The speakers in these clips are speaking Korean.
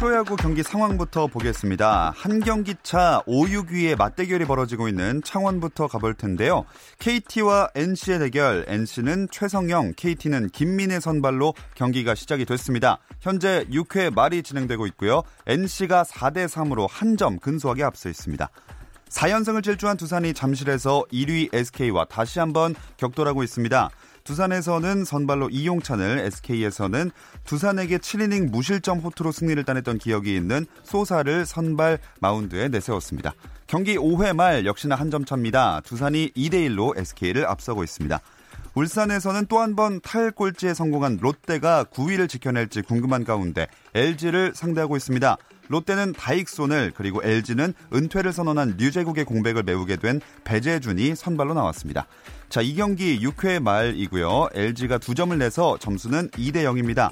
프로야구 경기 상황부터 보겠습니다. 한 경기 차 5, 6위의 맞대결이 벌어지고 있는 창원부터 가볼 텐데요. KT와 NC의 대결, NC는 최성영, KT는 김민의 선발로 경기가 시작이 됐습니다. 현재 6회 말이 진행되고 있고요. NC가 4대 3으로 한 점 근소하게 앞서 있습니다. 4연승을 질주한 두산이 잠실에서 1위 SK와 다시 한번 격돌하고 있습니다. 두산에서는 선발로 이용찬을, SK에서는 두산에게 7이닝 무실점 호투로 승리를 따냈던 기억이 있는 소사를 선발 마운드에 내세웠습니다. 경기 5회 말 역시나 한 점 차입니다. 두산이 2대1로 SK를 앞서고 있습니다. 울산에서는 또 한 번 탈골지에 성공한 롯데가 9위를 지켜낼지 궁금한 가운데 LG를 상대하고 있습니다. 롯데는 다익손을 그리고 LG는 은퇴를 선언한 류제국의 공백을 메우게 된 배재준이 선발로 나왔습니다. 자, 이 경기 6회 말이고요. LG가 2점을 내서 점수는 2대 0입니다.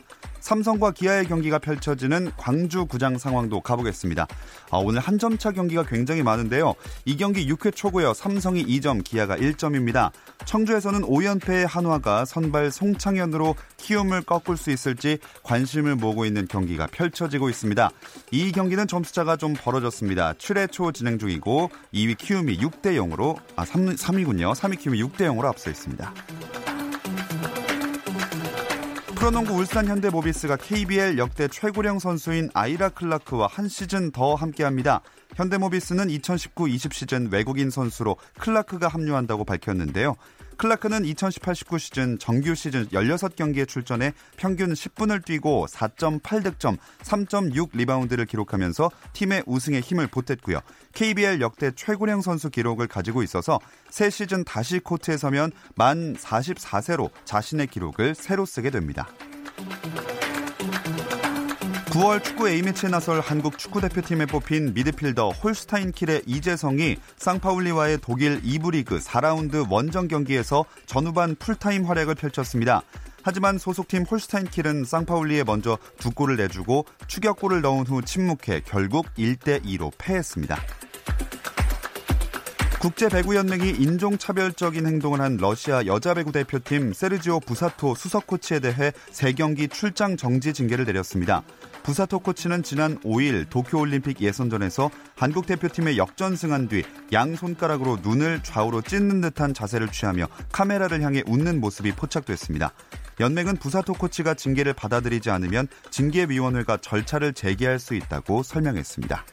삼성과 기아의 경기가 펼쳐지는 광주 구장 상황도 가보겠습니다. 아, 오늘 한 점 차 경기가 굉장히 많은데요. 이 경기 6회 초고요. 삼성이 2점, 기아가 1점입니다. 청주에서는 5연패의 한화가 선발 송창현으로 키움을 꺾을 수 있을지 관심을 모으고 있는 경기가 펼쳐지고 있습니다. 이 경기는 점수차가 좀 벌어졌습니다. 7회 초 진행 중이고 2위 키움이 6대 0으로 아 3, 3위군요. 3위 키움이 6대 0으로 앞서 있습니다. 프로농구 울산 현대모비스가 KBL 역대 최고령 선수인 아이라 클라크와 한 시즌 더 함께합니다. 현대모비스는 2019-20 시즌 외국인 선수로 클라크가 합류한다고 밝혔는데요. 클라크는 2018-19 시즌 정규 시즌 16경기에 출전해 평균 10분을 뛰고 4.8득점, 3.6 리바운드를 기록하면서 팀의 우승에 힘을 보탰고요. KBL 역대 최고령 선수 기록을 가지고 있어서 새 시즌 다시 코트에 서면 만 44세로 자신의 기록을 새로 쓰게 됩니다. 9월 축구 A매치에 나설 한국 축구대표팀에 뽑힌 미드필더 홀스타인 킬의 이재성이 쌍파울리와의 독일 2부 리그 4라운드 원정 경기에서 전후반 풀타임 활약을 펼쳤습니다. 하지만 소속팀 홀스타인 킬은 쌍파울리에 먼저 두 골을 내주고 추격골을 넣은 후 침묵해 결국 1대2로 패했습니다. 국제 배구연맹이 인종차별적인 행동을 한 러시아 여자배구 대표팀 세르지오 부사토 수석 코치에 대해 3경기 출장 정지 징계를 내렸습니다. 부사토 코치는 지난 5일 도쿄올림픽 예선전에서 한국 대표팀의 역전승한 뒤 양손가락으로 눈을 좌우로 찢는 듯한 자세를 취하며 카메라를 향해 웃는 모습이 포착됐습니다. 연맹은 부사토 코치가 징계를 받아들이지 않으면 징계위원회가 절차를 재개할 수 있다고 설명했습니다.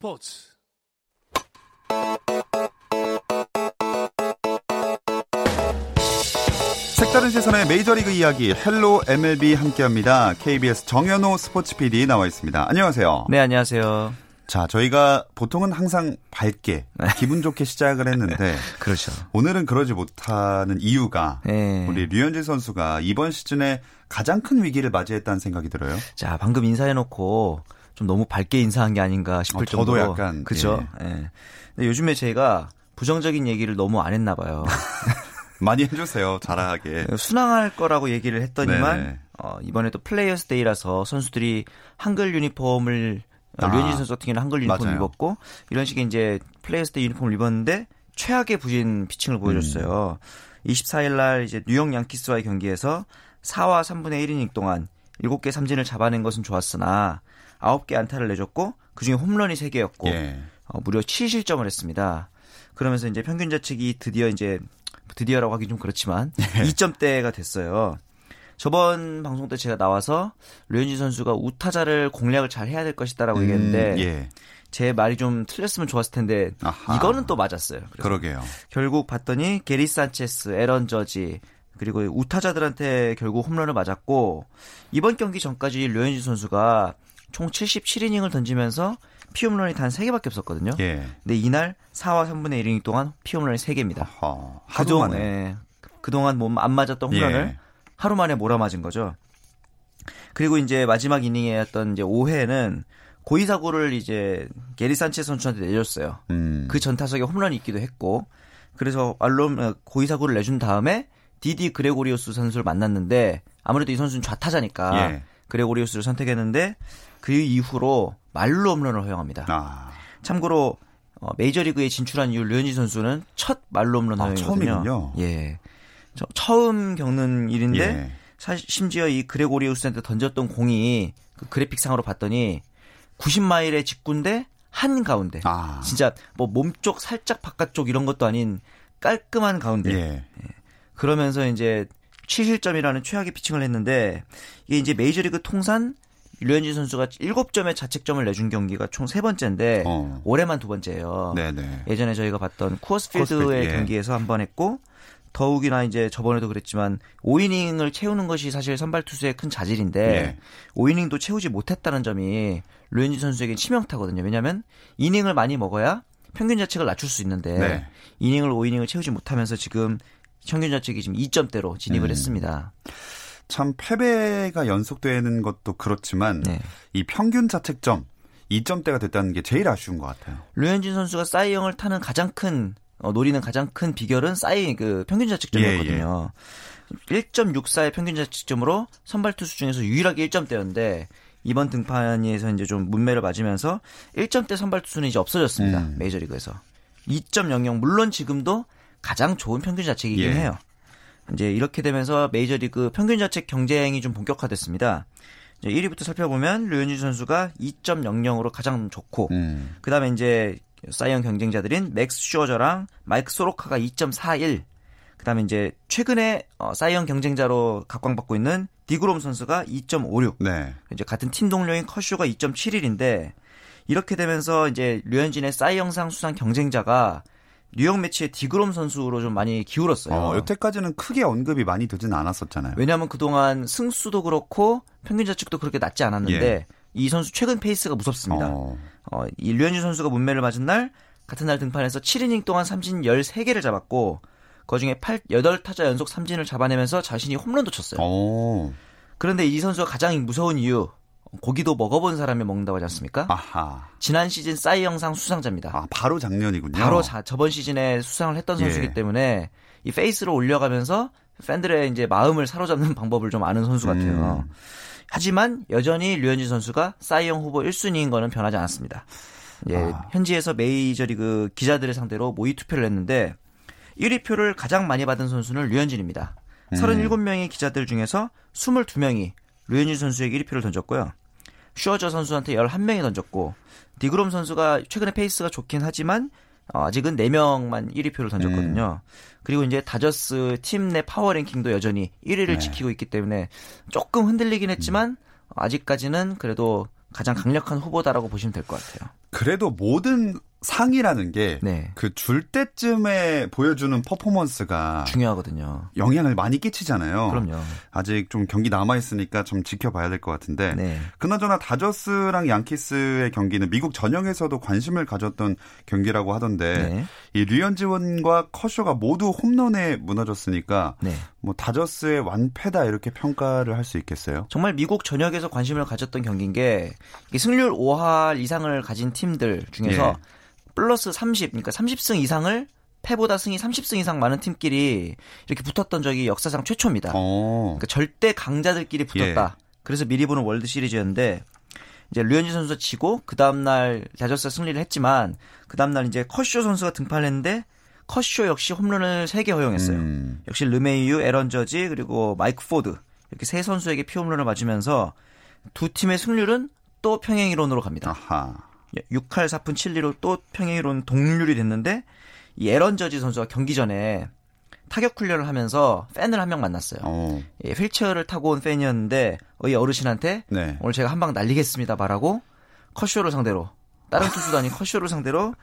스포츠. 색다른 시선의 메이저리그 이야기 헬로 MLB 함께합니다. KBS 정현호 스포츠 PD 나와 있습니다. 안녕하세요. 네, 안녕하세요. 자, 저희가 보통은 항상 밝게 네. 기분 좋게 시작을 했는데 그렇죠. 오늘은 그러지 못하는 이유가 네. 우리 류현진 선수가 이번 시즌에 가장 큰 위기를 맞이했다는 생각이 들어요. 자, 방금 인사해 놓고 좀 너무 밝게 인사한 게 아닌가 싶을 어, 정도로. 저도 약간 그죠. 예. 예. 근데 요즘에 제가 부정적인 얘기를 너무 안 했나 봐요. 많이 해주세요. 잘하게. 순항할 거라고 얘기를 했더니만 어, 이번에 또 Players Day라서 선수들이 한글 유니폼을 아, 류현진 선수 같은 경우는 한글 유니폼 을 입었고 이런 식의 이제 Players Day 유니폼을 입었는데 최악의 부진 피칭을 보여줬어요. 음. 24일 날 이제 뉴욕 양키스와의 경기에서 4와 3분의 1이닝 동안 7개 삼진을 잡아낸 것은 좋았으나 9개 안타를 내줬고 그중에 홈런이 3개였고 예. 어, 무려 7실점을 했습니다. 그러면서 이제 평균 자책이 드디어 이제 드디어라고 하기 좀 그렇지만 예. 2점대가 됐어요. 저번 방송 때 제가 나와서 류현진 선수가 우타자를 공략을 잘 해야 될 것이다라고 음, 얘기했는데 예. 제 말이 좀 틀렸으면 좋았을 텐데 아하. 이거는 또 맞았어요. 그러게요. 결국 봤더니 게리 산체스, 에런 저지 그리고 우타자들한테 결국 홈런을 맞았고 이번 경기 전까지 류현진 선수가 총 77이닝을 던지면서 피홈런이 단 3개밖에 없었거든요. 예. 근데 이날 4와 3분의 1이닝 동안 피홈런이 3개입니다. 어, 그동안 예, 그동안 뭐안 맞았던 홈런을 예. 하루 만에 몰아맞은 거죠. 그리고 이제 마지막 이닝에 했던 이제 5회는 고의 사고를 이제 게리 산체 선수한테 내줬어요. 음. 그 전 타석에 홈런이 있기도 했고 그래서 알롬 어, 고의 사고를 내준 다음에 디디 그레고리오스 선수를 만났는데 아무래도 이 선수는 좌타자니까 예. 그레고리오스를 선택했는데 그 이후로 말로 홈런을 허용합니다. 아. 참고로 어, 메이저리그에 진출한 이후 류현진 선수는 첫 말로 홈런 아, 허용이거든요. 처음이군요. 예. 저, 처음 겪는 일인데 예. 사실 심지어 이 그레고리우스한테 던졌던 공이 그 그래픽상으로 봤더니 90마일의 직구인데 한 가운데. 아. 진짜 뭐 몸쪽 살짝 바깥쪽 이런 것도 아닌 깔끔한 가운데. 예. 예. 그러면서 이제 7실점이라는 최악의 피칭을 했는데 이게 이제 메이저리그 통산 류현진 선수가 7점의 자책점을 내준 경기가 총 세 번째인데 어. 올해만 두 번째예요. 네네. 예전에 저희가 봤던 쿠어스필드의 쿠어스필드, 예. 경기에서 한 번 했고 더욱이나 이제 저번에도 그랬지만 5이닝을 채우는 것이 사실 선발 투수의 큰 자질인데 네. 5이닝도 채우지 못했다는 점이 류현진 선수에게 치명타거든요. 왜냐하면 이닝을 많이 먹어야 평균 자책을 낮출 수 있는데 네. 이닝을 5이닝을 채우지 못하면서 지금 평균 자책이 지금 2점대로 진입을 음. 했습니다. 참 패배가 연속되는 것도 그렇지만 네. 이 평균 자책점 2점대가 됐다는 게 제일 아쉬운 것 같아요. 류현진 선수가 사이영을 타는 가장 큰 어, 노리는 가장 큰 비결은 사이 그 평균 자책점이었거든요. 예, 예. 1.64의 평균 자책점으로 선발 투수 중에서 유일하게 1점대였는데 이번 등판에서 이제 좀 뭇매를 맞으면서 1점대 선발 투수는 이제 없어졌습니다. 음. 메이저리그에서. 2.00 물론 지금도 가장 좋은 평균 자책이긴 예. 해요. 이제 이렇게 되면서 메이저리그 평균 자책 경쟁이 좀 본격화됐습니다. 이제 1위부터 살펴보면 류현진 선수가 2.00으로 가장 좋고 음. 그다음에 이제 사이영 경쟁자들인 맥스 슈어저랑 마이크 소로카가 2.41. 그다음에 이제 최근에 어, 사이영 경쟁자로 각광받고 있는 디그롬 선수가 2.56. 네. 이제 같은 팀 동료인 커쇼가 2.71인데 이렇게 되면서 이제 류현진의 사이영상 수상 경쟁자가 뉴욕 메츠의 디그롬 선수로 좀 많이 기울었어요. 어, 여태까지는 크게 언급이 많이 되지는 않았었잖아요. 왜냐하면 그동안 승수도 그렇고 평균 자책도 그렇게 낮지 않았는데 예. 이 선수 최근 페이스가 무섭습니다. 어. 어, 이 류현진 선수가 뭇매를 맞은 날 같은 날 등판에서 7이닝 동안 삼진 13개를 잡았고 그중에 8, 8타자 연속 삼진을 잡아내면서 자신이 홈런도 쳤어요. 오. 그런데 이 선수가 가장 무서운 이유 고기도 먹어본 사람이 먹는다고 하지 않습니까? 아하. 지난 시즌 싸이 영상 수상자입니다. 아, 바로 작년이군요. 바로 자, 저번 시즌에 수상을 했던 선수이기 예. 때문에 이 페이스를 올려가면서 팬들의 이제 마음을 사로잡는 방법을 좀 아는 선수 같아요. 음. 하지만 여전히 류현진 선수가 싸이영 후보 1순위인 거는 변하지 않았습니다. 예, 아. 현지에서 메이저리그 기자들을 상대로 모의 투표를 했는데 1위 표를 가장 많이 받은 선수는 류현진입니다. 음. 37명의 기자들 중에서 22명이 류현진 선수에게 1위표를 던졌고요. 슈어저 선수한테 11명이 던졌고 디그롬 선수가 최근에 페이스가 좋긴 하지만 어, 아직은 4명만 1위표를 던졌거든요. 음. 그리고 이제 다저스 팀 내 파워 랭킹도 여전히 1위를 네. 지키고 있기 때문에 조금 흔들리긴 했지만 음. 아직까지는 그래도 가장 강력한 후보다라고 보시면 될 것 같아요. 그래도 모든 상이라는 게 그줄 네. 때쯤에 보여주는 퍼포먼스가 중요하거든요. 영향을 많이 끼치잖아요. 그럼요. 아직 좀 경기 남아 있으니까 좀 지켜봐야 될 것 같은데. 네. 그나저나 다저스랑 양키스의 경기는 미국 전역에서도 관심을 가졌던 경기라고 하던데 네. 이 류현지원과 커쇼가 모두 홈런에 무너졌으니까 네. 뭐 다저스의 완패다 이렇게 평가를 할 수 있겠어요? 정말 미국 전역에서 관심을 가졌던 경기인 게 승률 5할 이상을 가진 팀들 중에서 예. 플러스 30, 그러니까 30승 이상을 패보다 승이 30승 이상 많은 팀끼리 이렇게 붙었던 적이 역사상 최초입니다. 어. 그러니까 절대 강자들끼리 붙었다. 예. 그래서 미리 보는 월드 시리즈였는데 이제 류현진 선수가 지고 그 다음 날 다저스 승리를 했지만 그 다음 날 이제 커쇼 선수가 등판했는데 커쇼 역시 홈런을 3개 허용했어요. 음. 역시 르메이휴, 에런 저지 그리고 마이크 포드 이렇게 세 선수에게 피홈런을 맞으면서 두 팀의 승률은 또 평행 이론으로 갑니다. 아하. 6할 4푼 7리로 또 평행 이론 동률이 됐는데 이 에런 저지 선수가 경기 전에 타격 훈련을 하면서 팬을 한 명 만났어요. 어. 예, 휠체어를 타고 온 팬이었는데 이 어르신한테 네. 오늘 제가 한 방 날리겠습니다 말하고 커쇼를 상대로 다른 투수단이 커쇼를 상대로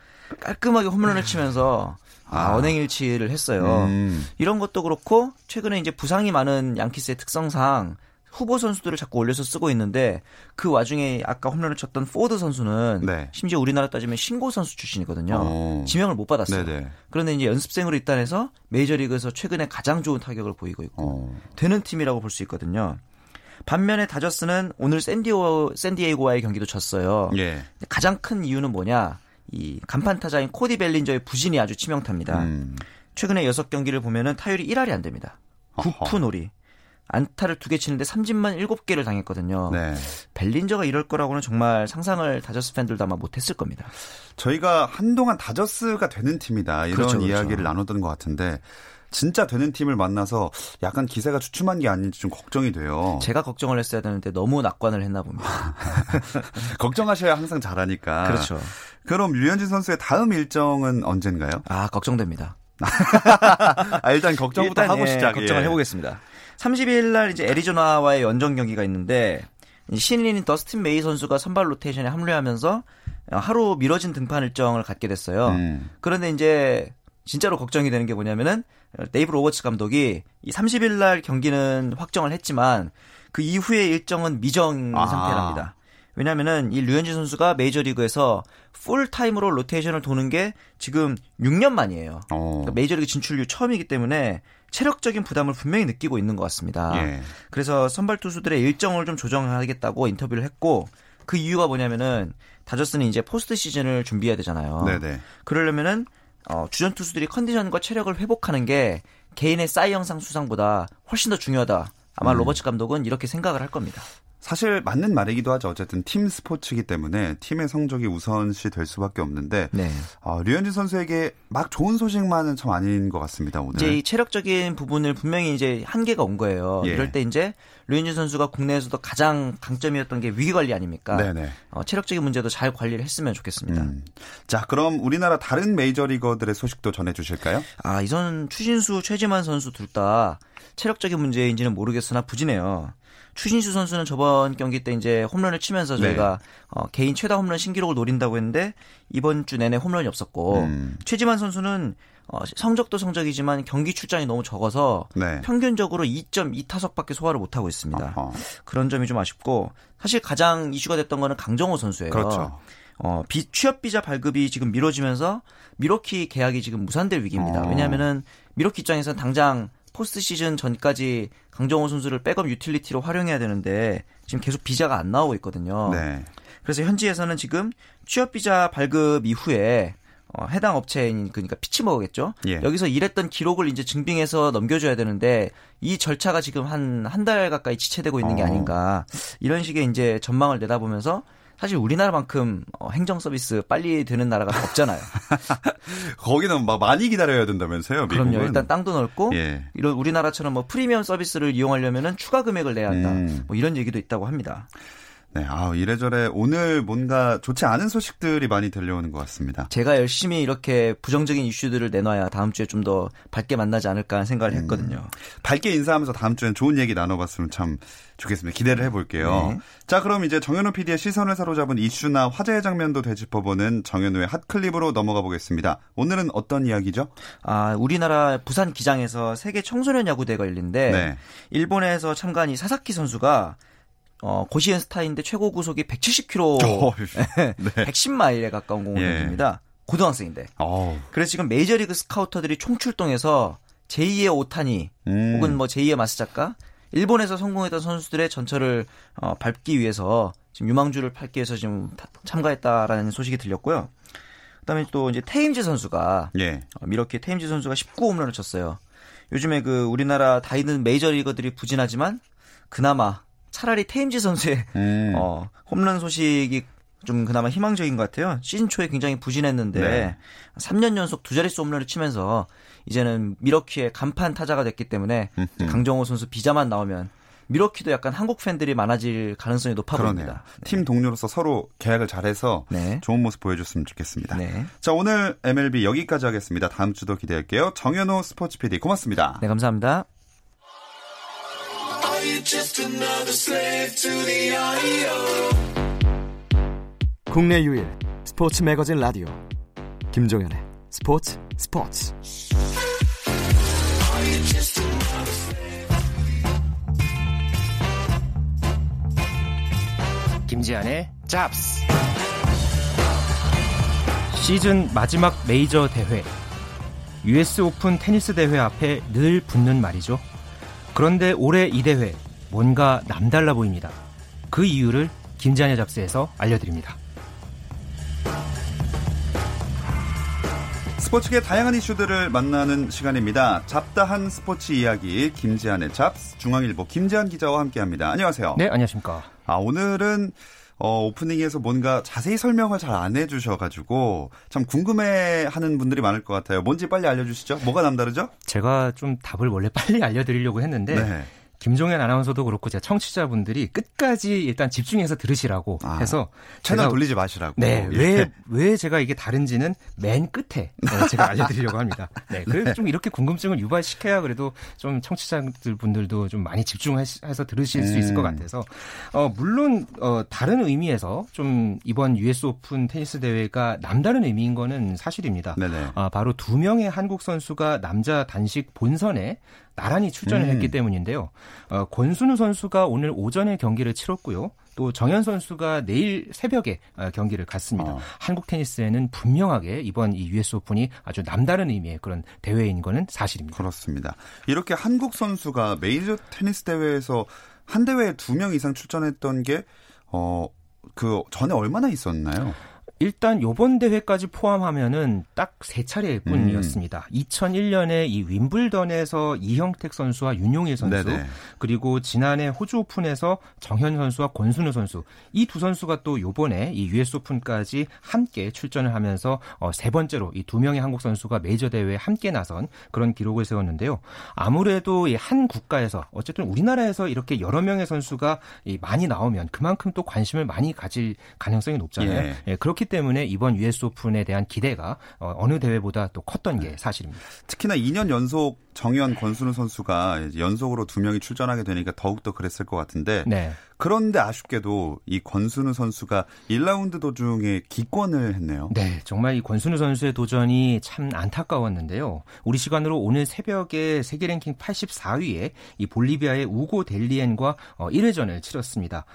깔끔하게 홈런을 치면서 아, 아. 언행일치를 했어요. 음. 이런 것도 그렇고 최근에 이제 부상이 많은 양키스의 특성상 후보 선수들을 자꾸 올려서 쓰고 있는데 그 와중에 아까 홈런을 쳤던 포드 선수는 네. 심지어 우리나라 따지면 신고 선수 출신이거든요. 오. 지명을 못 받았어요. 네네. 그런데 이제 연습생으로 입단해서 메이저리그에서 최근에 가장 좋은 타격을 보이고 있고 오. 되는 팀이라고 볼 수 있거든요. 반면에 다저스는 오늘 샌디오 샌디에이고와의 경기도 졌어요. 예. 가장 큰 이유는 뭐냐? 이 간판 타자인 코디 벨린저의 부진이 아주 치명타입니다. 음. 최근에 6경기를 보면은 타율이 1할이 안 됩니다. 9푼 오리. 안타를 두 개 치는데 삼진만 7개를 당했거든요. 네. 벨린저가 이럴 거라고는 정말 상상을 다저스 팬들도 아마 못했을 겁니다. 저희가 한동안 다저스가 되는 팀이다 이런 그렇죠, 그렇죠. 이야기를 나눴던 것 같은데 진짜 되는 팀을 만나서 약간 기세가 주춤한 게 아닌지 좀 걱정이 돼요. 제가 걱정을 했어야 되는데 너무 낙관을 했나 봅니다. 걱정하셔야 항상 잘하니까. 그렇죠. 그럼 류현진 선수의 다음 일정은 언젠가요? 아 걱정됩니다. 아, 일단 걱정부터 일단, 하고 예, 시작. 걱정을 예. 해보겠습니다. 30일 날 이제 애리조나와의 연정 경기가 있는데 신인인 더스틴 메이 선수가 선발 로테이션에 합류하면서 하루 미뤄진 등판 일정을 갖게 됐어요. 음. 그런데 이제 진짜로 걱정이 되는 게 뭐냐면은 데이브 로버츠 감독이 이 30일 날 경기는 확정을 했지만 그 이후의 일정은 미정 아. 상태랍니다. 왜냐면은 이 류현진 선수가 메이저리그에서 풀타임으로 로테이션을 도는 게 지금 6년 만이에요. 어. 그러니까 메이저리그 진출 이후 처음이기 때문에 체력적인 부담을 분명히 느끼고 있는 것 같습니다. 예. 그래서 선발 투수들의 일정을 좀 조정하겠다고 인터뷰를 했고 그 이유가 뭐냐면은 다저스는 이제 포스트 시즌을 준비해야 되잖아요. 네네. 그러려면은 어, 주전 투수들이 컨디션과 체력을 회복하는 게 개인의 사이 영상 수상보다 훨씬 더 중요하다. 아마 음. 로버츠 감독은 이렇게 생각을 할 겁니다. 사실 맞는 말이기도 하죠. 어쨌든 팀 스포츠이기 때문에 팀의 성적이 우선시 될 수밖에 없는데 네. 어, 류현진 선수에게 막 좋은 소식만은 참 아닌 것 같습니다. 오늘 이제 이 체력적인 부분을 분명히 이제 한계가 온 거예요. 예. 이럴 때 이제 류현진 선수가 국내에서도 가장 강점이었던 게 위기 관리 아닙니까? 네네. 어, 체력적인 문제도 잘 관리를 했으면 좋겠습니다. 음. 자, 그럼 우리나라 다른 메이저 리거들의 소식도 전해주실까요? 아, 이선 추신수, 최지만 선수 둘 다 체력적인 문제인지는 모르겠으나 부진해요. 추신수 선수는 저번 경기 때 이제 홈런을 치면서 저희가 네. 어, 개인 최다 홈런 신기록을 노린다고 했는데 이번 주 내내 홈런이 없었고 음. 최지만 선수는 어, 성적도 성적이지만 경기 출장이 너무 적어서 네. 평균적으로 2.2타석밖에 소화를 못 하고 있습니다. 아하. 그런 점이 좀 아쉽고 사실 가장 이슈가 됐던 거는 강정호 선수예요. 그렇죠. 어, 비, 취업 비자 발급이 지금 미뤄지면서 밀워키 계약이 지금 무산될 위기입니다. 어. 왜냐하면은 밀워키 입장에서는 당장 포스트 시즌 전까지 강정호 선수를 백업 유틸리티로 활용해야 되는데 지금 계속 비자가 안 나오고 있거든요. 네. 그래서 현지에서는 지금 취업 비자 발급 이후에 어, 해당 업체인 그러니까 피츠버그겠죠. 예. 여기서 일했던 기록을 이제 증빙해서 넘겨줘야 되는데 이 절차가 지금 한 한 달 가까이 지체되고 있는 게 어. 아닌가 이런 식의 이제 전망을 내다보면서 사실 우리나라만큼 어, 행정 서비스 빨리 되는 나라가 없잖아요. 거기는 막 많이 기다려야 된다면서요, 미국은? 그럼요. 일단 땅도 넓고 예. 이런 우리나라처럼 뭐 프리미엄 서비스를 이용하려면은 추가 금액을 내야 한다. 음. 뭐 이런 얘기도 있다고 합니다. 네, 아 이래저래 오늘 뭔가 좋지 않은 소식들이 많이 들려오는 것 같습니다. 제가 열심히 이렇게 부정적인 이슈들을 내놔야 다음 주에 좀 더 밝게 만나지 않을까 생각을 음, 했거든요. 밝게 인사하면서 다음 주엔 좋은 얘기 나눠봤으면 참 좋겠습니다. 기대를 해볼게요. 네. 자, 그럼 이제 정현우 PD의 시선을 사로잡은 이슈나 화제의 장면도 되짚어보는 정현우의 핫클립으로 넘어가 보겠습니다. 오늘은 어떤 이야기죠? 아, 우리나라 부산 기장에서 세계 청소년 야구대가 열린데 네. 일본에서 참가한 이 사사키 선수가 어, 고시엔 스타인데 최고 구속이 170km, 어, 네. 110마일에 가까운 공을 예. 고등학생인데. 어. 그래서 지금 메이저리그 스카우터들이 총출동해서 제2의 오타니 음. 혹은 뭐 제2의 마스작가 일본에서 성공했던 선수들의 전철을 어, 밟기 위해서 지금 유망주를 팔기 위해서 지금 참가했다라는 소식이 들렸고요. 그다음에 또 이제 테임즈 선수가 예. 어, 미러키 테임즈 선수가 19홈런을 쳤어요. 요즘에 그 우리나라 다 있는 메이저리거들이 부진하지만 그나마 차라리 테임즈 선수의 음. 어, 홈런 소식이 좀 그나마 희망적인 것 같아요. 시즌 초에 굉장히 부진했는데 네. 3년 연속 두 자릿수 홈런을 치면서 이제는 미러키의 간판 타자가 됐기 때문에 강정호 선수 비자만 나오면 미러키도 약간 한국 팬들이 많아질 가능성이 높아 그러네요. 보입니다. 네. 팀 동료로서 서로 계약을 잘해서 네. 좋은 모습 보여줬으면 좋겠습니다. 네. 자 오늘 MLB 여기까지 하겠습니다. 다음 주도 기대할게요. 정현호 스포츠 PD 고맙습니다. 네 감사합니다. 국내 유일 스포츠 매거진 라디오. 김종현의 스포츠 스포츠. 김지한의 잡스. 시즌 마지막 메이저 대회. US 오픈 테니스 대회 앞에 늘 붙는 말이죠. 그런데 올해 이 대회 뭔가 남달라 보입니다. 그 이유를 김지한의 잡스에서 알려드립니다. 스포츠계 다양한 이슈들을 만나는 시간입니다. 잡다한 스포츠 이야기 김지한의 잡스 중앙일보 김지한 기자와 함께합니다. 안녕하세요. 네, 안녕하십니까. 아 오늘은 어, 오프닝에서 뭔가 자세히 설명을 잘 안 해주셔가지고 참 궁금해하는 분들이 많을 것 같아요. 뭔지 빨리 알려주시죠. 뭐가 남다르죠? 제가 좀 답을 원래 빨리 알려드리려고 했는데 네. 김종현 아나운서도 그렇고 제가 청취자분들이 끝까지 일단 집중해서 들으시라고 아, 해서 채널 돌리지 마시라고. 네, 왜왜 예. 왜 제가 이게 다른지는 맨 끝에 네, 제가 알려드리려고 합니다. 네, 그래서 네. 좀 이렇게 궁금증을 유발시켜야 그래도 좀 청취자들 분들도 좀 많이 집중해서 들으실 음. 수 있을 것 음. 같아서 어, 물론 어, 다른 의미에서 좀 이번 US 오픈 테니스 대회가 남다른 의미인 거는 사실입니다. 네네. 아, 바로 두 명의 한국 선수가 남자 단식 본선에 나란히 출전을 음. 했기 때문인데요. 어, 권순우 선수가 오늘 오전에 경기를 치렀고요. 또 정현 선수가 내일 새벽에 어, 경기를 갔습니다. 어. 한국 테니스에는 분명하게 이번 이 US 오픈이 아주 남다른 의미의 그런 대회인 거는 사실입니다. 그렇습니다. 이렇게 한국 선수가 메이저 테니스 대회에서 한 대회에 두 명 이상 출전했던 게 어, 그 전에 얼마나 있었나요? 일단 요번 대회까지 포함하면은 딱 세 차례 뿐이었습니다. 음. 2001년에 이 윈블던에서 이형택 선수와 윤용일 선수 네네. 그리고 지난해 호주 오픈에서 정현 선수와 권순우 선수 이 두 선수가 또 요번에 이 US 오픈까지 함께 출전을 하면서 어, 세 번째로 이 두 명의 한국 선수가 메이저 대회에 함께 나선 그런 기록을 세웠는데요. 아무래도 이 한 국가에서 어쨌든 우리나라에서 이렇게 여러 명의 선수가 이 많이 나오면 그만큼 또 관심을 많이 가질 가능성이 높잖아요. 예. 예, 그렇기 그렇기 때문에 이번 US 오픈에 대한 기대가 어, 어느 대회보다 또 컸던 게 사실입니다. 특히나 2년 연속 정현 권순우 선수가 연속으로 두 명이 출전하게 되니까 더욱더 그랬을 것 같은데 네. 그런데 아쉽게도 이 권순우 선수가 1라운드 도중에 기권을 했네요. 네, 정말 이 권순우 선수의 도전이 참 안타까웠는데요. 우리 시간으로 오늘 새벽에 세계 랭킹 84위에 이 볼리비아의 우고 델리엔과 1회전을 어, 치렀습니다.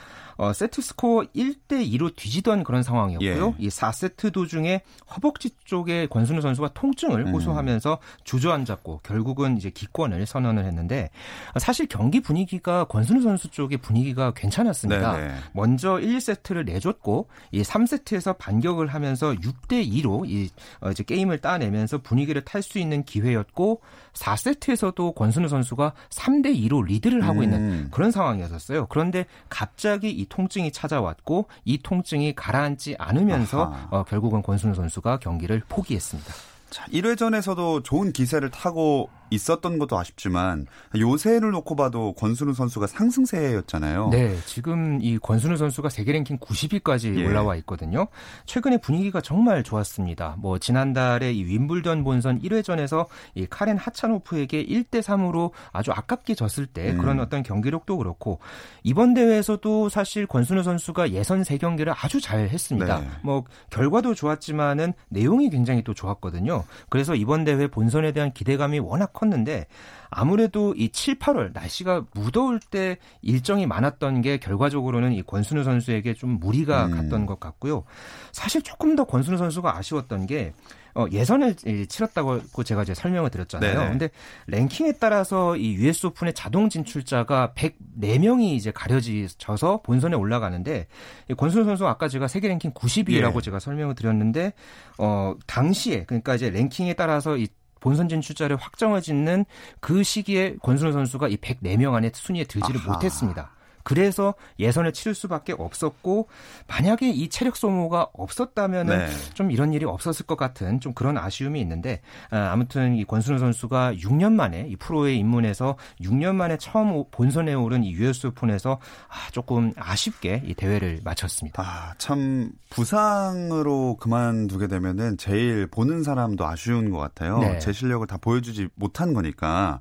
어, 세트 스코어 1대 2로 뒤지던 그런 상황이었고요. 예. 이 4세트 도중에 허벅지 쪽에 권순우 선수가 통증을 음. 호소하면서 주저앉았고 결국은 이제 기권을 선언을 했는데 사실 경기 분위기가 권순우 선수 쪽의 분위기가 괜찮았습니다. 네네. 먼저 1, 2세트를 내줬고 이 3세트에서 반격을 하면서 6대 2로 이 어, 이제 게임을 따내면서 분위기를 탈 수 있는 기회였고 4세트에서도 권순우 선수가 3대 2로 리드를 하고 있는 음. 그런 상황이었어요. 그런데 갑자기 이 통증이 찾아왔고 이 통증이 가라앉지 않으면서 어, 결국은 권순우 선수가 경기를 포기했습니다. 자, 1회전에서도 좋은 기세를 타고 있었던 것도 아쉽지만 요새를 놓고 봐도 권순우 선수가 상승세였잖아요. 네, 지금 이 권순우 선수가 세계 랭킹 90위까지 예. 올라와 있거든요. 최근에 분위기가 정말 좋았습니다. 뭐 지난달에 이 윈블던 본선 1회전에서 이 카렌 하차노프에게 1대 3으로 아주 아깝게 졌을 때 음. 그런 어떤 경기력도 그렇고 이번 대회에서도 사실 권순우 선수가 예선 3경기를 아주 잘 했습니다. 네. 뭐 결과도 좋았지만은 내용이 굉장히 또 좋았거든요. 그래서 이번 대회 본선에 대한 기대감이 워낙 컸는데 아무래도 이 7, 8월 날씨가 무더울 때 일정이 많았던 게 결과적으로는 이 권순우 선수에게 좀 무리가 음. 갔던 것 같고요. 사실 조금 더 권순우 선수가 아쉬웠던 게 어, 예선을 치렀다고 제가 이제 설명을 드렸잖아요. 네네. 근데 랭킹에 따라서 이 US 오픈의 자동 진출자가 104명이 이제 가려져서 본선에 올라가는데 권순우 선수 아까 제가 세계 랭킹 90위라고 예. 제가 설명을 드렸는데 어 당시에 그러니까 이제 랭킹에 따라서 이 본선 진출자를 확정을 짓는 그 시기에 권순우 선수가 이 104명 안에 순위에 들지를 아하. 못했습니다. 그래서 예선을 치를 수밖에 없었고 만약에 이 체력 소모가 없었다면은 네. 좀 이런 일이 없었을 것 같은 좀 그런 아쉬움이 있는데 아, 아무튼 이 권순우 선수가 6년 만에 이 프로에 입문해서 6년 만에 처음 본선에 오른 이 US 오픈에서 아, 조금 아쉽게 이 대회를 마쳤습니다. 아, 참 부상으로 그만두게 되면은 제일 보는 사람도 아쉬운 것 같아요. 네. 제 실력을 다 보여주지 못한 거니까.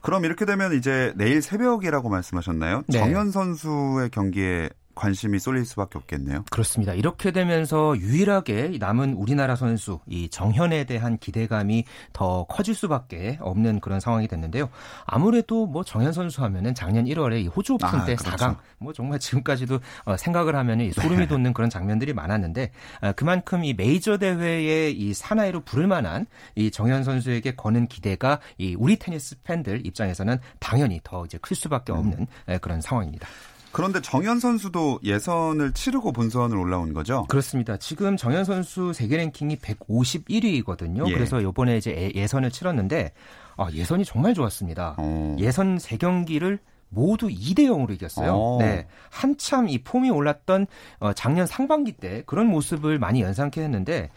그럼 이렇게 되면 이제 내일 새벽이라고 말씀하셨나요? 네. 정현 선수의 경기에 관심이 쏠릴 수밖에 없겠네요. 그렇습니다. 이렇게 되면서 유일하게 남은 우리나라 선수 이 정현에 대한 기대감이 더 커질 수밖에 없는 그런 상황이 됐는데요. 아무래도 뭐 정현 선수 하면은 작년 1월에 이 호주 오픈 아, 때 그렇죠. 4강 뭐 정말 지금까지도 어, 생각을 하면은 소름이 네. 돋는 그런 장면들이 많았는데 아, 그만큼 이 메이저 대회에 이 사나이로 부를 만한 이 정현 선수에게 거는 기대가 이 우리 테니스 팬들 입장에서는 당연히 더 이제 클 수밖에 없는 음. 그런 상황입니다. 그런데 정현 선수도 예선을 치르고 본선을 올라온 거죠? 그렇습니다. 지금 정현 선수 세계 랭킹이 151위거든요. 예. 그래서 이번에 이제 예선을 치렀는데 아, 예선이 정말 좋았습니다. 어. 예선 3경기를 모두 2대 0으로 이겼어요. 오. 어. 네. 한참 이 폼이 올랐던 어, 작년 상반기 때 그런 모습을 많이 연상케 했는데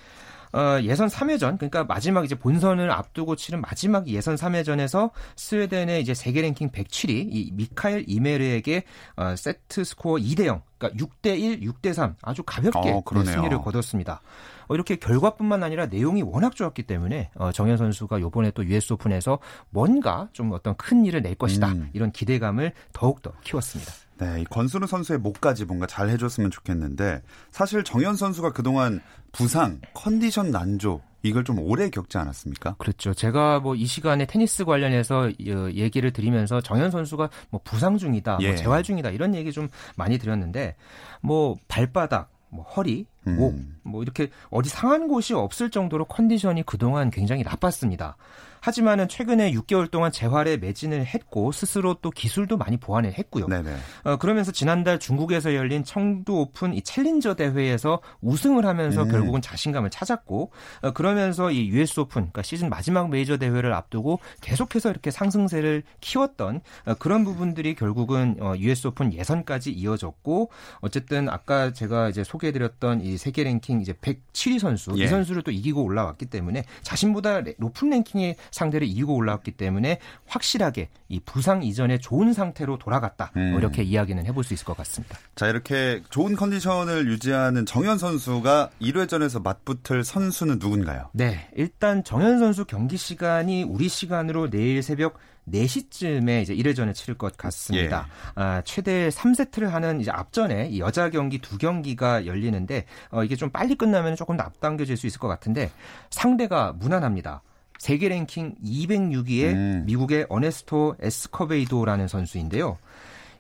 어, 예선 3회전 그러니까 마지막 이제 본선을 앞두고 치른 마지막 예선 3회전에서 스웨덴의 이제 세계 랭킹 107위 이 미카엘 이메르에게 어, 세트 스코어 2대 0 그러니까 6대 1, 6대 3 아주 가볍게 어, 승리를 거뒀습니다. 어, 이렇게 결과뿐만 아니라 내용이 워낙 좋았기 때문에 어, 정현 선수가 요번에 또 US 오픈에서 뭔가 좀 어떤 큰 일을 낼 것이다 음. 이런 기대감을 더욱더 키웠습니다. 네, 이 권순우 선수의 목까지 뭔가 잘 해줬으면 좋겠는데 사실 정현 선수가 그동안 부상, 컨디션 난조 이걸 좀 오래 겪지 않았습니까? 그렇죠. 제가 뭐 이 시간에 테니스 관련해서 어, 얘기를 드리면서 정현 선수가 뭐 부상 중이다, 뭐 예. 뭐 재활 중이다 이런 얘기 좀 많이 드렸는데 뭐 발바닥, 뭐 허리, 목, 음. 뭐 이렇게 어디 상한 곳이 없을 정도로 컨디션이 그동안 굉장히 나빴습니다. 하지만은 최근에 6개월 동안 재활에 매진을 했고 스스로 또 기술도 많이 보완을 했고요. 네네. 어, 그러면서 지난달 중국에서 열린 청도 오픈 이 챌린저 대회에서 우승을 하면서 음. 결국은 자신감을 찾았고 어, 그러면서 이 US 오픈 그러니까 시즌 마지막 메이저 대회를 앞두고 계속해서 이렇게 상승세를 키웠던 어, 그런 부분들이 결국은 어, US 오픈 예선까지 이어졌고 어쨌든 아까 제가 이제 소개해드렸던 이 세계 랭킹 이제 107위 선수 예. 이 선수를 또 이기고 올라왔기 때문에 자신보다 높은 랭킹의 상대를 이기고 올라왔기 때문에 확실하게 이 부상 이전에 좋은 상태로 돌아갔다. 뭐 음. 이렇게 이야기는 해볼 수 있을 것 같습니다. 자 이렇게 좋은 컨디션을 유지하는 정현 선수가 1회전에서 맞붙을 선수는 누군가요? 네, 일단 정현 선수 경기 시간이 우리 시간으로 내일 새벽 4시쯤에 이제 1회전을 치를 것 같습니다. 예. 아, 최대 3세트를 하는 이제 앞전에 이 여자 경기 두 경기가 열리는데 어, 이게 좀 빨리 끝나면 조금 더 앞당겨질 수 있을 것 같은데 상대가 무난합니다. 세계 랭킹 206위의 음. 미국의 어네스토 에스커베이도라는 선수인데요.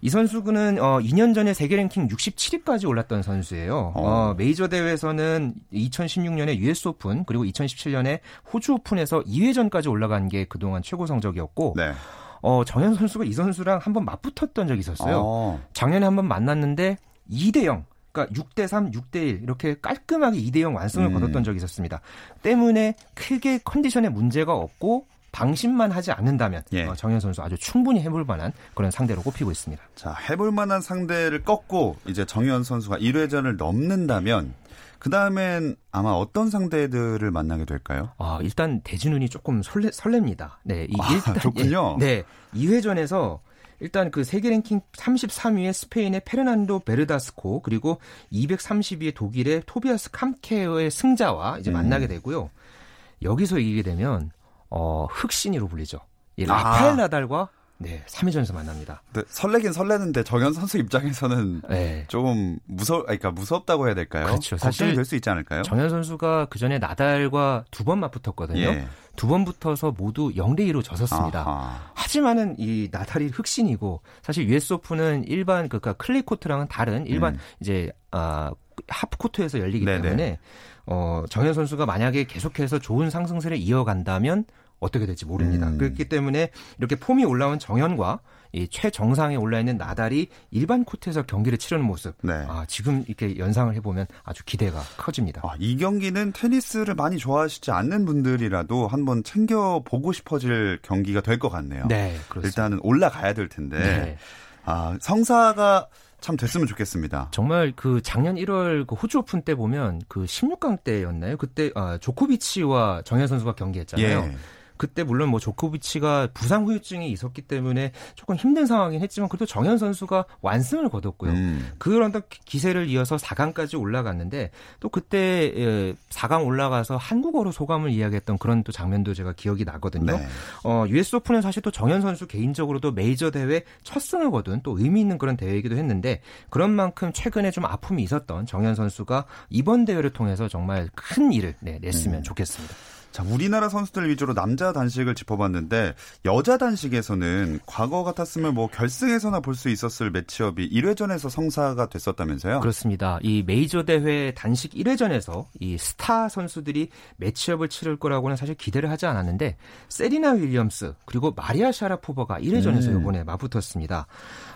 이 선수는 어 2년 전에 세계 랭킹 67위까지 올랐던 선수예요. 어. 어, 메이저 대회에서는 2016년에 US 오픈 그리고 2017년에 호주 오픈에서 2회전까지 올라간 게 그동안 최고 성적이었고 네. 어, 정현 선수가 이 선수랑 한번 맞붙었던 적이 있었어요. 어. 작년에 한번 만났는데 2대 0 그러니까 6대 3, 6대 1 이렇게 깔끔하게 2대 0 완승을 음. 거뒀던 적이 있었습니다. 때문에 크게 컨디션에 문제가 없고 방심만 하지 않는다면 예. 어, 정현 선수 아주 충분히 해볼 만한 그런 상대로 꼽히고 있습니다. 자, 해볼 만한 상대를 꺾고 이제 정현 선수가 1회전을 넘는다면 그 다음엔 아마 어떤 상대들을 만나게 될까요? 아, 일단 대진운이 조금 설레, 설렙니다. 네, 이 아, 일단 좋군요. 예, 네, 2회전에서 일단 그 세계 랭킹 33위의 스페인의 페르난도 베르다스코 그리고 230위의 독일의 토비아스 캄케어의 승자와 이제 음. 만나게 되고요. 여기서 이기게 되면 어 흑신이로 불리죠. 이 라파엘 아. 나달과 네, 3위전에서 만납니다. 네, 설레긴 설레는데 정현 선수 입장에서는 네. 좀 무서, 그러니까 무섭다고 해야 될까요? 그렇죠. 사실 될 수 있지 않을까요? 정현 선수가 그 전에 나달과 두 번 맞붙었거든요. 예. 두번 붙어서 모두 0대 2로 졌었습니다. 아하. 하지만은 이 나달이 흙신이고 사실 US 오픈은 일반 그니까 클레이 코트랑은 다른 일반 음. 이제 아 하드 코트에서 열리기 네네. 때문에 어 정현 선수가 만약에 계속해서 좋은 상승세를 이어간다면 어떻게 될지 모릅니다. 음. 그렇기 때문에 이렇게 폼이 올라온 정현과 이 최정상에 올라 있는 나달이 일반 코트에서 경기를 치르는 모습. 네. 아, 지금 이렇게 연상을 해보면 아주 기대가 커집니다. 아, 이 경기는 테니스를 많이 좋아하시지 않는 분들이라도 한번 챙겨 보고 싶어질 경기가 될 것 같네요. 네, 그렇습니다. 일단은 올라가야 될 텐데. 네. 아, 성사가 참 됐으면 좋겠습니다. 정말 그 작년 1월 그 호주 오픈 때 보면 그 16강 때였나요? 그때 아, 조코비치와 정현 선수가 경기했잖아요. 예. 그때 물론 뭐 조코비치가 부상 후유증이 있었기 때문에 조금 힘든 상황이긴 했지만 그래도 정현 선수가 완승을 거뒀고요. 음. 그런 기세를 이어서 4강까지 올라갔는데 또 그때 4강 예, 올라가서 한국어로 소감을 이야기했던 그런 또 장면도 제가 기억이 나거든요. 네. 어, US 오픈은 사실 또 정현 선수 개인적으로도 메이저 대회 첫 승을 거둔 또 의미 있는 그런 대회이기도 했는데 그런 만큼 최근에 좀 아픔이 있었던 정현 선수가 이번 대회를 통해서 정말 큰 일을 네, 냈으면 음. 좋겠습니다. 자, 우리나라 선수들 위주로 남자 단식을 짚어봤는데 여자 단식에서는 과거 같았으면 뭐 결승에서나 볼 수 있었을 매치업이 1회전에서 성사가 됐었다면서요? 그렇습니다. 이 메이저 대회 단식 1회전에서 이 스타 선수들이 매치업을 치를 거라고는 사실 기대를 하지 않았는데 세리나 윌리엄스 그리고 마리아 샤라포버가 1회전에서 음. 이번에 맞붙었습니다.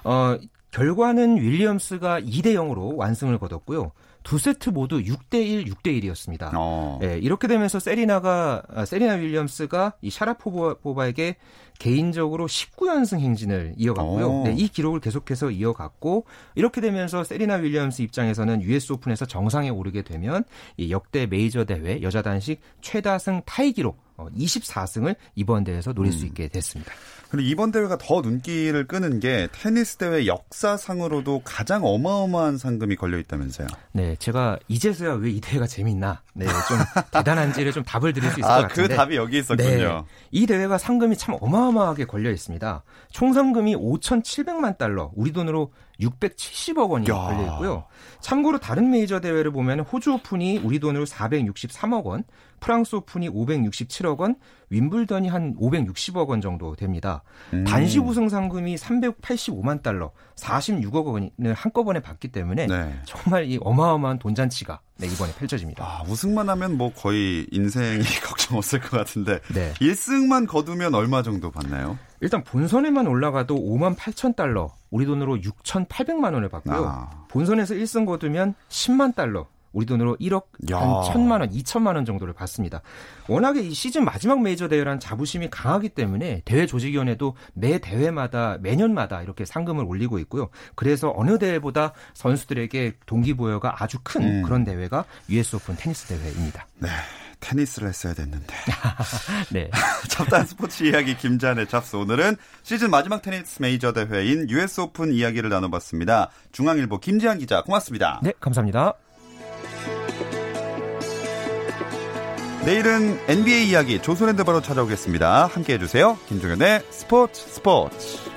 어, 결과는 윌리엄스가 2대 0으로 완승을 거뒀고요. 두 세트 모두 6대1, 6대1이었습니다. 어. 네, 이렇게 되면서 세리나가 아, 세리나 윌리엄스가 이 샤라포바에게 개인적으로 19연승 행진을 이어갔고요. 어. 네, 이 기록을 계속해서 이어갔고 이렇게 되면서 세리나 윌리엄스 입장에서는 US 오픈에서 정상에 오르게 되면 이 역대 메이저 대회 여자 단식 최다승 타이 기록 24승을 어, 이번 대회에서 노릴 음. 수 있게 됐습니다. 그리고 이번 대회가 더 눈길을 끄는 게 테니스 대회 역사상으로도 가장 어마어마한 상금이 걸려 있다면서요. 네, 제가 이제서야 왜 이 대회가 재밌나, 네, 좀 대단한지를 좀 답을 드릴 수 있을 아, 것 같은데. 그 답이 여기 있었군요. 네, 이 대회가 상금이 참 어마어마하게 걸려 있습니다. 총 상금이 5,700만 달러, 우리 돈으로 670억 원이 야. 걸려 있고요. 참고로 다른 메이저 대회를 보면 호주 오픈이 우리 돈으로 463억 원, 프랑스 오픈이 567억 원, 윈블던이 한 560억 원 정도 됩니다. 음. 단식 우승 상금이 385만 달러, 46억 원을 한꺼번에 받기 때문에 네. 정말 이 어마어마한 돈잔치가 네, 이번에 펼쳐집니다. 아, 우승만 하면 뭐 거의 인생이 걱정 없을 것 같은데 네. 1승만 거두면 얼마 정도 받나요? 일단 본선에만 올라가도 5만 8천 달러, 우리 돈으로 6,800만 원을 받고요. 아. 본선에서 1승 거두면 10만 달러, 우리 돈으로 1억 야. 한 천만 원, 2천만 원 정도를 받습니다. 워낙에 이 시즌 마지막 메이저 대회란 자부심이 강하기 때문에 대회 조직위원회도 매 대회마다 매년마다 이렇게 상금을 올리고 있고요. 그래서 어느 대회보다 선수들에게 동기부여가 아주 큰 음. 그런 대회가 US 오픈 테니스 대회입니다. 네. 테니스를 했어야 됐는데. 네. 잡다한 스포츠 이야기 김자의 잡스. 오늘은 시즌 마지막 테니스 메이저 대회인 US 오픈 이야기를 나눠봤습니다. 중앙일보 김지한 기자 고맙습니다. 네, 감사합니다. 내일은 NBA 이야기 조선핸드바로 찾아오겠습니다. 함께 해주세요. 김종현의 스포츠 스포츠.